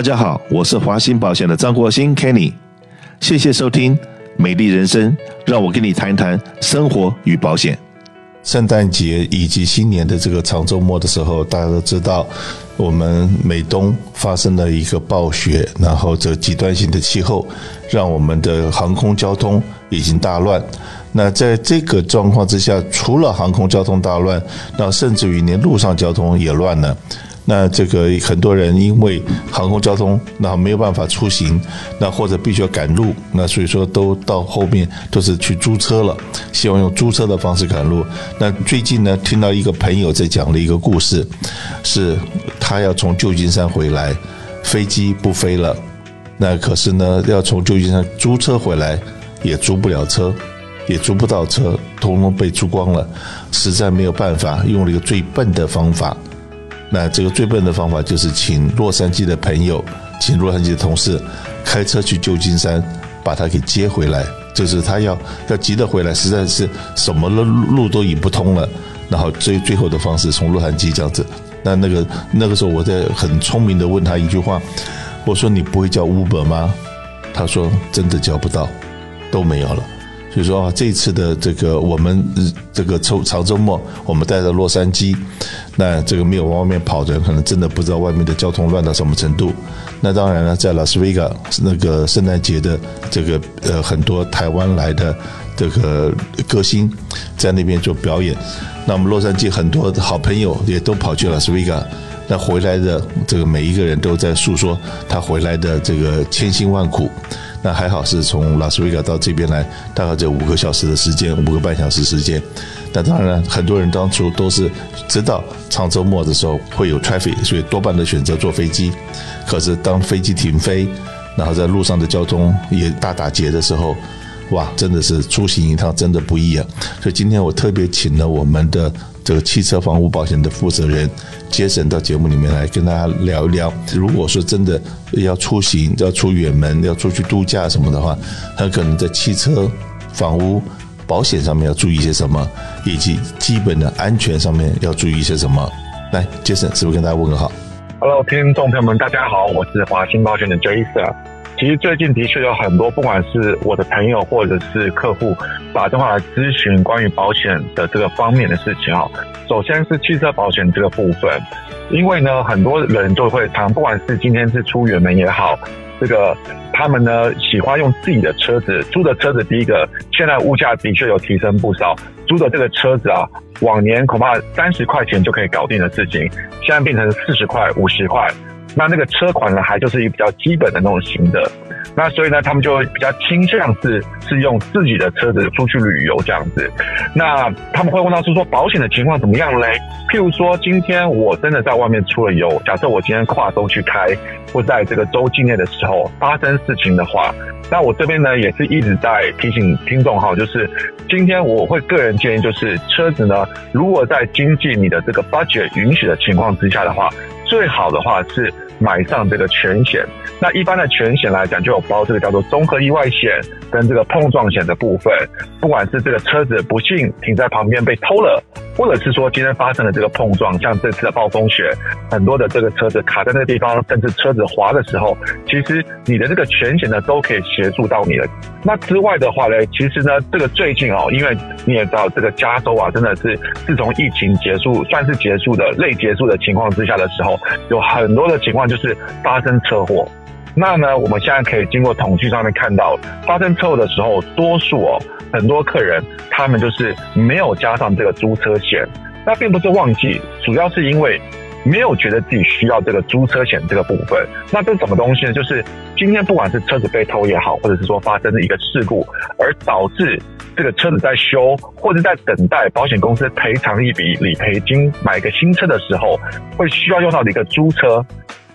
大家好，我是华鑫保险的张国兴 Kenny，谢谢收听《美丽人生》，让我跟你谈一谈生活与保险。圣诞节以及新年的这个长周末的时候，大家都知道，我们美东发生了一个暴雪，然后这极端性的气候，让我们的航空交通已经大乱。那在这个状况之下，除了航空交通大乱，那甚至于连陆上交通也乱了。那这个很多人因为航空交通那没有办法出行，那或者必须要赶路，那所以说都到后面都是去租车了，希望用租车的方式赶路。那最近呢，听到一个朋友在讲了一个故事，是他要从旧金山回来，飞机不飞了，那可是呢，要从旧金山租车回来也租不了车。也租不到车，通通被租光了，实在没有办法，用了一个最笨的方法。那这个最笨的方法就是请洛杉矶的朋友，请洛杉矶的同事开车去旧金山把他给接回来。就是他要要急着回来，实在是什么路路都引不通了。然后最最后的方式从洛杉矶这样子。那那个那个时候，我在很聪明的问他一句话，我说你不会叫 Uber 吗？他说真的叫不到，都没有了。所以说啊，这一次的这个我们这个周长周末，我们待在洛杉矶，那这个没有往外面跑的人，可能真的不知道外面的交通乱到什么程度。那当然了，在拉斯维加那个圣诞节的这个呃很多台湾来的这个歌星在那边做表演，那我们洛杉矶很多好朋友也都跑去拉斯维加，那回来的这个每一个人都在诉说他回来的这个千辛万苦。那还好是从拉斯维加到这边来，大概只有五个小时的时间，五个半小时时间。那当然，很多人当初都是知道长周末的时候会有 traffic，所以多半的选择坐飞机。可是当飞机停飞，然后在路上的交通也大打劫的时候，哇，真的是出行一趟真的不易啊。所以今天我特别请了我们的。这个汽车房屋保险的负责人杰森到节目里面来跟大家聊一聊。如果说真的要出行、要出远门、要出去度假什么的话，很可能在汽车房屋保险上面要注意些什么，以及基本的安全上面要注意一些什么。来，杰森是不是跟大家问个好？Hello，听众朋友们，大家好，我是华兴保险的杰森。其实最近的确有很多，不管是我的朋友或者是客户，打电话来咨询关于保险的这个方面的事情哈。首先是汽车保险这个部分，因为呢，很多人都会谈，不管是今天是出远门也好，这个他们呢喜欢用自己的车子租的车子。第一个，现在物价的确有提升不少，租的这个车子啊，往年恐怕三十块钱就可以搞定的事情，现在变成四十块、五十块。那那个车款呢，还就是一比较基本的那种型的，那所以呢，他们就比较倾向是是用自己的车子出去旅游这样子。那他们会问到是说保险的情况怎么样嘞？譬如说今天我真的在外面出了游，假设我今天跨州去开，或在这个州境内的时候发生事情的话，那我这边呢也是一直在提醒听众哈，就是今天我会个人建议就是车子呢，如果在经济你的这个 budget 允许的情况之下的话。最好的话是买上这个全险。那一般的全险来讲，就有包这个叫做综合意外险跟这个碰撞险的部分。不管是这个车子不幸停在旁边被偷了，或者是说今天发生了这个碰撞，像这次的暴风雪，很多的这个车子卡在那个地方，甚至车子滑的时候，其实你的这个全险呢都可以协助到你的。那之外的话呢，其实呢，这个最近哦，因为你也知道，这个加州啊，真的是自从疫情结束，算是结束的类结束的情况之下的时候，有很多的情况就是发生车祸。那呢，我们现在可以经过统计上面看到，发生车祸的时候，多数哦，很多客人他们就是没有加上这个租车险。那并不是忘记，主要是因为没有觉得自己需要这个租车险这个部分。那这是什么东西呢？就是今天不管是车子被偷也好，或者是说发生的一个事故，而导致这个车子在修或者在等待保险公司赔偿一笔理赔金买个新车的时候，会需要用到的一个租车。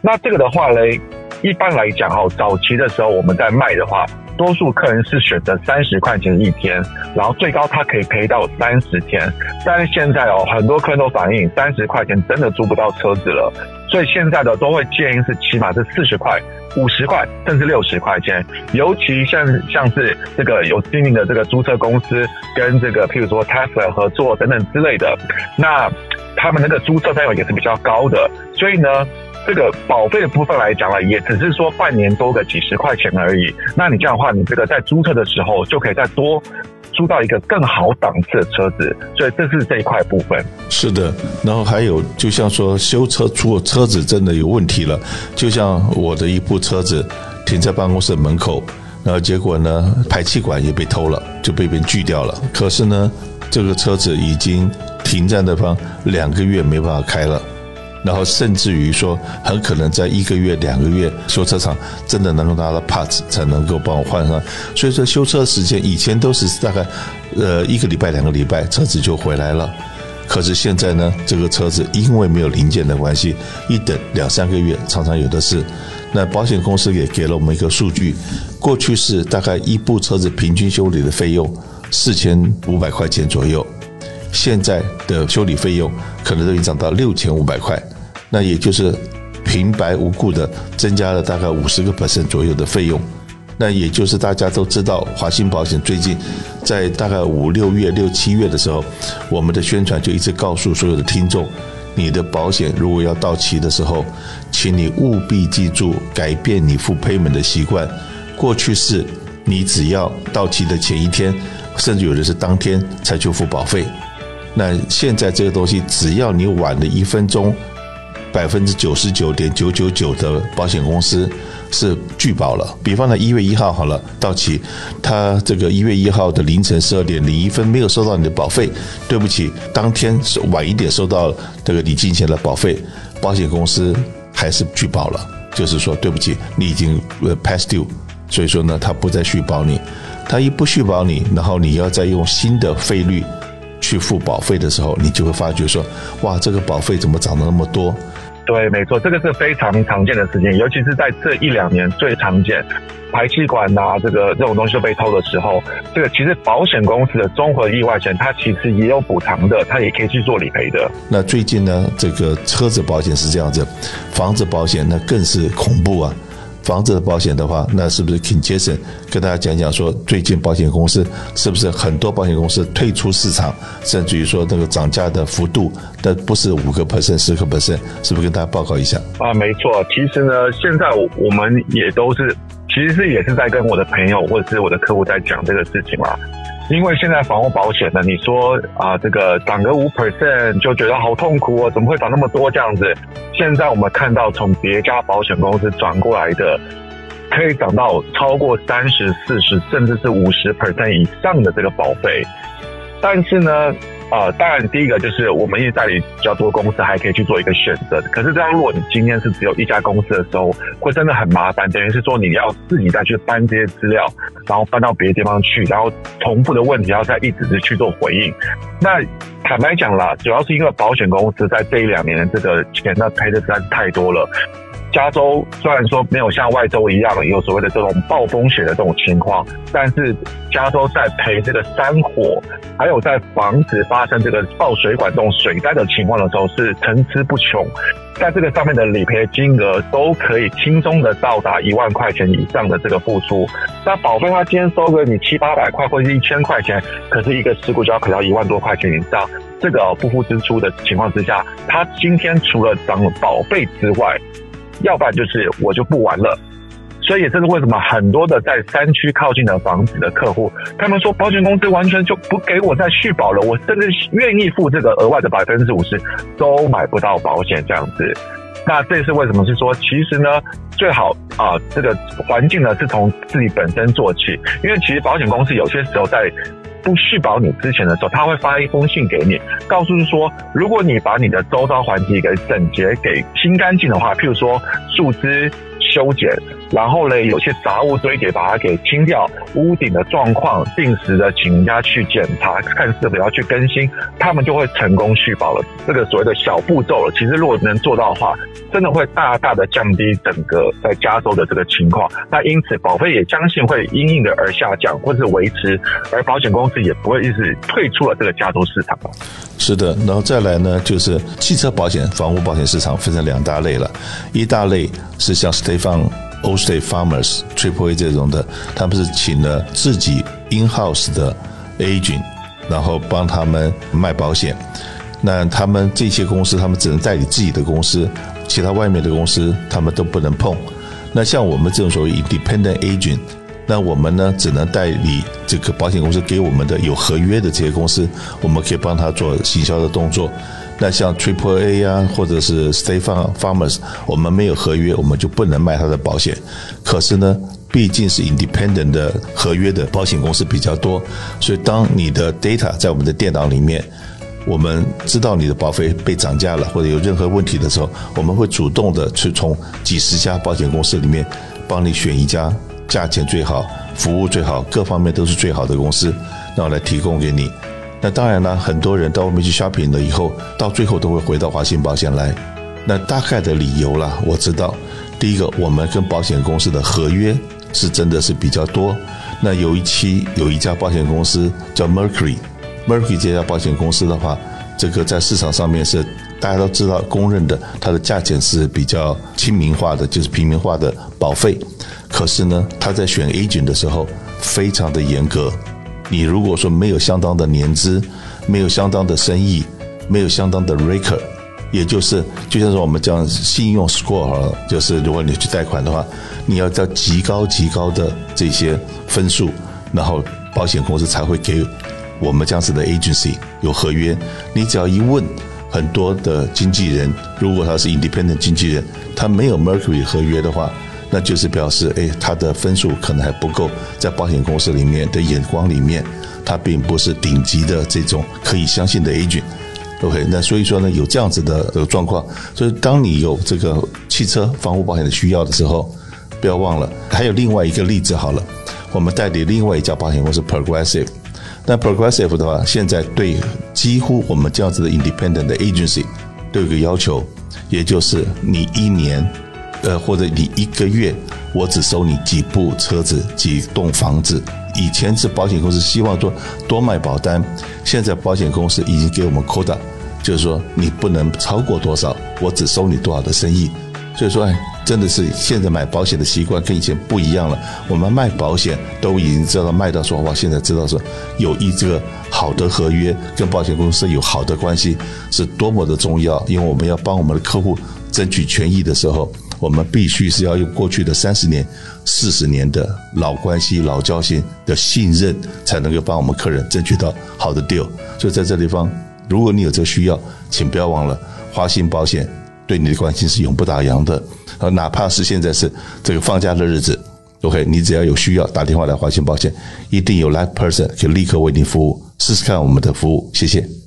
那这个的话嘞。一般来讲，哈，早期的时候我们在卖的话，多数客人是选择三十块钱一天，然后最高他可以赔到三十天。但是现在哦，很多客人都反映三十块钱真的租不到车子了，所以现在的都会建议是起码是四十块、五十块，甚至六十块钱。尤其像像是这个有知名的这个租车公司跟这个譬如说 Tesla 合作等等之类的，那他们那个租车费用也是比较高的。所以呢，这个保费的部分来讲了，也只是说半年多个几十块钱而已。那你这样的话，你这个在租车的时候就可以再多。租到一个更好档次的车子，所以这是这一块部分。是的，然后还有，就像说修车出车子真的有问题了，就像我的一部车子停在办公室门口，然后结果呢，排气管也被偷了，就被别人锯掉了。可是呢，这个车子已经停在那方两个月没办法开了。然后甚至于说，很可能在一个月、两个月，修车厂真的能够拿到 parts 才能够帮我换上。所以说，修车时间以前都是大概，呃，一个礼拜、两个礼拜车子就回来了。可是现在呢，这个车子因为没有零件的关系，一等两三个月，常常有的是。那保险公司也给了我们一个数据，过去是大概一部车子平均修理的费用四千五百块钱左右，现在的修理费用可能都已经涨到六千五百块。那也就是平白无故的增加了大概五十个百分点左右的费用，那也就是大家都知道，华兴保险最近在大概五六月、六七月的时候，我们的宣传就一直告诉所有的听众，你的保险如果要到期的时候，请你务必记住改变你付 payment 的习惯。过去是你只要到期的前一天，甚至有的是当天才去付保费，那现在这个东西只要你晚了一分钟。百分之九十九点九九九的保险公司是拒保了。比方呢，一月一号好了到期，他这个一月一号的凌晨十二点零一分没有收到你的保费，对不起，当天晚一点收到这个你进钱的保费，保险公司还是拒保了，就是说对不起，你已经 past due，所以说呢，他不再续保你，他一不续保你，然后你要再用新的费率去付保费的时候，你就会发觉说，哇，这个保费怎么涨得那么多？对，没错，这个是非常常见的事情，尤其是在这一两年最常见，排气管呐，这个这种东西被偷的时候，这个其实保险公司的综合意外险，它其实也有补偿的，它也可以去做理赔的。那最近呢，这个车子保险是这样子，房子保险那更是恐怖啊。房子的保险的话，那是不是请杰森跟大家讲讲说，最近保险公司是不是很多保险公司退出市场，甚至于说那个涨价的幅度，但不是五个 percent、十个 percent，是不是跟大家报告一下？啊，没错，其实呢，现在我们也都是，其实是也是在跟我的朋友或者是我的客户在讲这个事情啊。因为现在房屋保险呢，你说啊，这个涨个五 percent 就觉得好痛苦哦，怎么会涨那么多这样子？现在我们看到从别家保险公司转过来的，可以涨到超过三十四十，甚至是五十 percent 以上的这个保费，但是呢。啊，当然，第一个就是我们一直代理比较多公司，还可以去做一个选择。可是这样，如果你今天是只有一家公司的时候，会真的很麻烦。等于是说，你要自己再去搬这些资料，然后搬到别的地方去，然后重复的问题要再一直的去做回应。那坦白讲啦，主要是因为保险公司在这一两年的这个钱，那赔的实在是太多了。加州虽然说没有像外州一样有所谓的这种暴风雪的这种情况，但是加州在赔这个山火，还有在防止发生这个爆水管这种水灾的情况的时候，是层出不穷。在这个上面的理赔金额都可以轻松的到达一万块钱以上的这个付出。那保费他今天收个你七八百块或者是一千块钱，可是一个事故就要赔到一万多块钱以上。这个不付支出的情况之下，他今天除了涨保费之外，要不然就是我就不玩了，所以这是为什么很多的在山区靠近的房子的客户，他们说保险公司完全就不给我再续保了，我甚至愿意付这个额外的百分之五十，都买不到保险这样子。那这是为什么？是说其实呢，最好啊，这个环境呢是从自己本身做起，因为其实保险公司有些时候在。不续保你之前的时候，他会发一封信给你，告诉说，如果你把你的周遭环境给整洁、给清干净的话，譬如说树枝修剪，然后呢，有些杂物堆叠，把它给清掉，屋顶的状况定时的请人家去检查，看是否要去更新，他们就会成功续保了。这个所谓的小步骤了，其实如果能做到的话，真的会大大的降低整个在加州的这个情况。那因此保费也相信会因应的而下降，或是维持，而保险公司也不会一直退出了这个加州市场了。是的，然后再来呢，就是汽车保险、房屋保险市场分成两大类了，一大类是像 Stefan Old State Farmers、Triple A 这种的，他们是请了自己 in house 的 agent，然后帮他们卖保险。那他们这些公司，他们只能代理自己的公司，其他外面的公司他们都不能碰。那像我们这种所谓 independent agent。那我们呢，只能代理这个保险公司给我们的有合约的这些公司，我们可以帮他做行销的动作。那像 Triple A 呀，或者是 State Farmers，我们没有合约，我们就不能卖他的保险。可是呢，毕竟是 Independent 的合约的保险公司比较多，所以当你的 data 在我们的电脑里面，我们知道你的保费被涨价了，或者有任何问题的时候，我们会主动的去从几十家保险公司里面帮你选一家。价钱最好，服务最好，各方面都是最好的公司，然后来提供给你。那当然了，很多人到外面去 shopping 了以后，到最后都会回到华信保险来。那大概的理由啦，我知道。第一个，我们跟保险公司的合约是真的是比较多。那有一期有一家保险公司叫 Mercury，Mercury 这家保险公司的话，这个在市场上面是大家都知道公认的，它的价钱是比较亲民化的，就是平民化的保费。可是呢，他在选 agent 的时候非常的严格。你如果说没有相当的年资，没有相当的生意，没有相当的 record，也就是就像是我们讲信用 score，就是如果你去贷款的话，你要在极高极高的这些分数，然后保险公司才会给我们这样子的 agency 有合约。你只要一问，很多的经纪人，如果他是 independent 经纪人，他没有 Mercury 合约的话。那就是表示，哎，他的分数可能还不够，在保险公司里面的眼光里面，他并不是顶级的这种可以相信的 agent。OK，那所以说呢，有这样子的这个状况，所以当你有这个汽车房屋保险的需要的时候，不要忘了，还有另外一个例子好了，我们代理另外一家保险公司 Progressive。那 Progressive 的话，现在对几乎我们这样子的 independent 的 agency 都有个要求，也就是你一年。呃，或者你一个月，我只收你几部车子、几栋房子。以前是保险公司希望多多卖保单，现在保险公司已经给我们扣的就是说你不能超过多少，我只收你多少的生意。所以说，哎，真的是现在买保险的习惯跟以前不一样了。我们卖保险都已经知道卖到说哇，现在知道说有一这个好的合约，跟保险公司有好的关系是多么的重要，因为我们要帮我们的客户争取权益的时候。我们必须是要用过去的三十年、四十年的老关系、老交情的信任，才能够帮我们客人争取到好的 deal。所以在这地方，如果你有这个需要，请不要忘了华信保险对你的关心是永不打烊的。呃，哪怕是现在是这个放假的日子，OK，你只要有需要打电话来华信保险，一定有 live person 可以立刻为你服务。试试看我们的服务，谢谢。